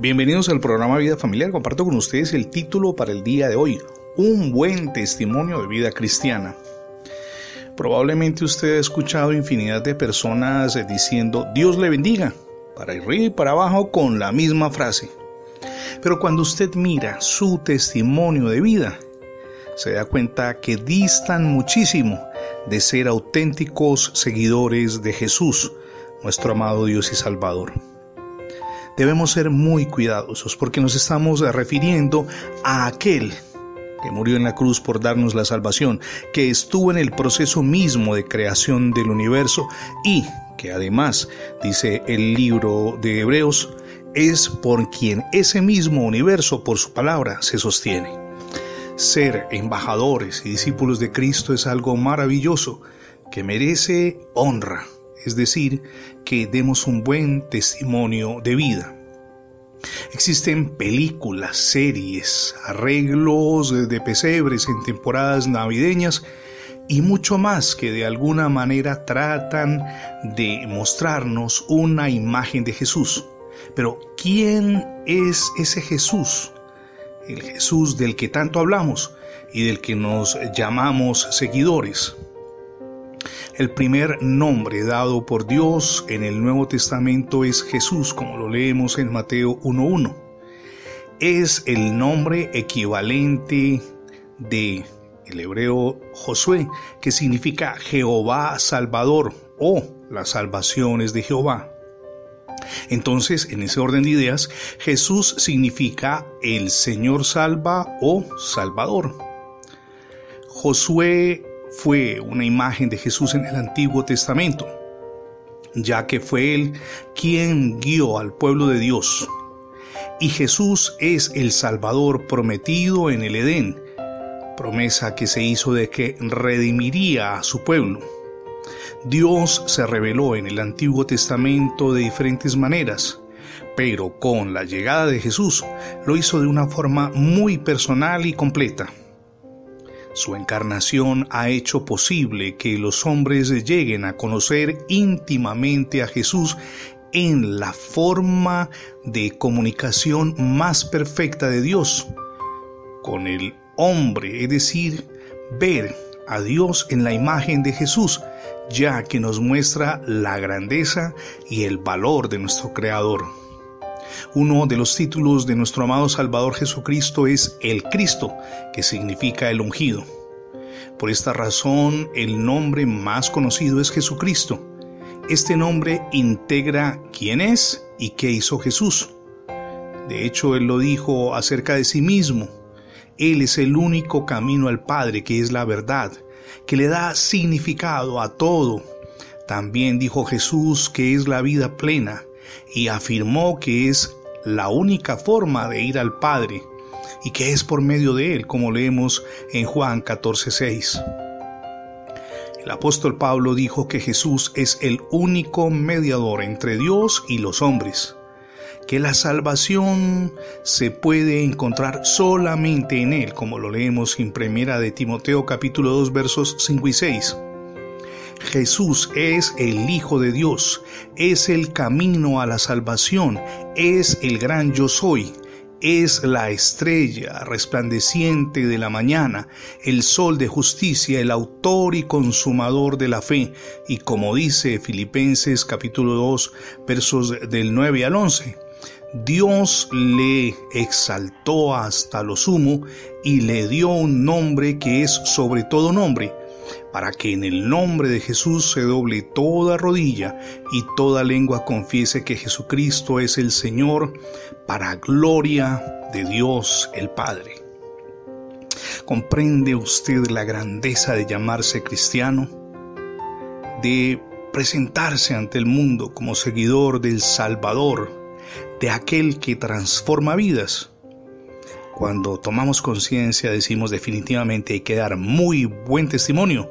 Bienvenidos al programa Vida Familiar. Comparto con ustedes el título para el día de hoy, Un buen testimonio de vida cristiana. Probablemente usted ha escuchado infinidad de personas diciendo Dios le bendiga, para arriba y para abajo con la misma frase. Pero cuando usted mira su testimonio de vida, se da cuenta que distan muchísimo de ser auténticos seguidores de Jesús, nuestro amado Dios y Salvador debemos ser muy cuidadosos porque nos estamos refiriendo a aquel que murió en la cruz por darnos la salvación, que estuvo en el proceso mismo de creación del universo y que además, dice el libro de Hebreos, es por quien ese mismo universo, por su palabra, se sostiene. Ser embajadores y discípulos de Cristo es algo maravilloso que merece honra es decir, que demos un buen testimonio de vida. Existen películas, series, arreglos de pesebres en temporadas navideñas y mucho más que de alguna manera tratan de mostrarnos una imagen de Jesús. Pero ¿quién es ese Jesús? El Jesús del que tanto hablamos y del que nos llamamos seguidores. El primer nombre dado por Dios en el Nuevo Testamento es Jesús, como lo leemos en Mateo 1.1. Es el nombre equivalente de el hebreo Josué, que significa Jehová Salvador o las salvaciones de Jehová. Entonces, en ese orden de ideas, Jesús significa el Señor salva o Salvador. Josué fue una imagen de Jesús en el Antiguo Testamento, ya que fue Él quien guió al pueblo de Dios. Y Jesús es el Salvador prometido en el Edén, promesa que se hizo de que redimiría a su pueblo. Dios se reveló en el Antiguo Testamento de diferentes maneras, pero con la llegada de Jesús lo hizo de una forma muy personal y completa. Su encarnación ha hecho posible que los hombres lleguen a conocer íntimamente a Jesús en la forma de comunicación más perfecta de Dios con el hombre, es decir, ver a Dios en la imagen de Jesús, ya que nos muestra la grandeza y el valor de nuestro Creador. Uno de los títulos de nuestro amado Salvador Jesucristo es el Cristo, que significa el ungido. Por esta razón, el nombre más conocido es Jesucristo. Este nombre integra quién es y qué hizo Jesús. De hecho, Él lo dijo acerca de sí mismo. Él es el único camino al Padre, que es la verdad, que le da significado a todo. También dijo Jesús que es la vida plena y afirmó que es la única forma de ir al Padre y que es por medio de él, como leemos en Juan 14:6. El apóstol Pablo dijo que Jesús es el único mediador entre Dios y los hombres, que la salvación se puede encontrar solamente en él, como lo leemos en Primera de Timoteo capítulo 2 versos 5 y 6. Jesús es el Hijo de Dios, es el camino a la salvación, es el gran yo soy, es la estrella resplandeciente de la mañana, el sol de justicia, el autor y consumador de la fe, y como dice Filipenses capítulo 2 versos del 9 al 11, Dios le exaltó hasta lo sumo y le dio un nombre que es sobre todo nombre, para que en el nombre de Jesús se doble toda rodilla y toda lengua confiese que Jesucristo es el Señor, para gloria de Dios el Padre. ¿Comprende usted la grandeza de llamarse cristiano? De presentarse ante el mundo como seguidor del Salvador, de aquel que transforma vidas cuando tomamos conciencia decimos definitivamente hay que dar muy buen testimonio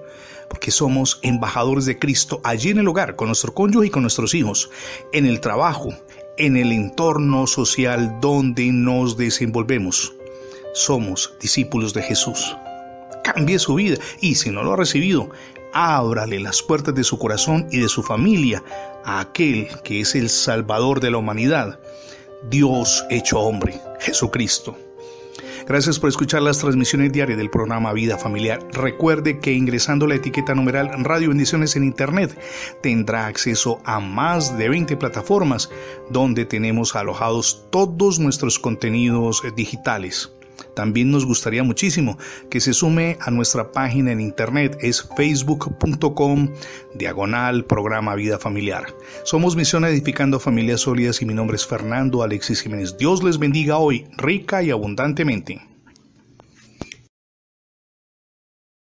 porque somos embajadores de Cristo allí en el hogar, con nuestro cónyuge y con nuestros hijos, en el trabajo, en el entorno social donde nos desenvolvemos. Somos discípulos de Jesús. Cambie su vida y si no lo ha recibido, ábrale las puertas de su corazón y de su familia a aquel que es el Salvador de la humanidad Dios hecho hombre, Jesucristo. Gracias por escuchar las transmisiones diarias del programa Vida Familiar. Recuerde que ingresando la etiqueta numeral Radio Bendiciones en Internet tendrá acceso a más de 20 plataformas donde tenemos alojados todos nuestros contenidos digitales. También nos gustaría muchísimo que se sume a nuestra página en internet, es facebook.com diagonal programa Vida Familiar. Somos Misión Edificando Familias Sólidas y mi nombre es Fernando Alexis Jiménez. Dios les bendiga hoy rica y abundantemente.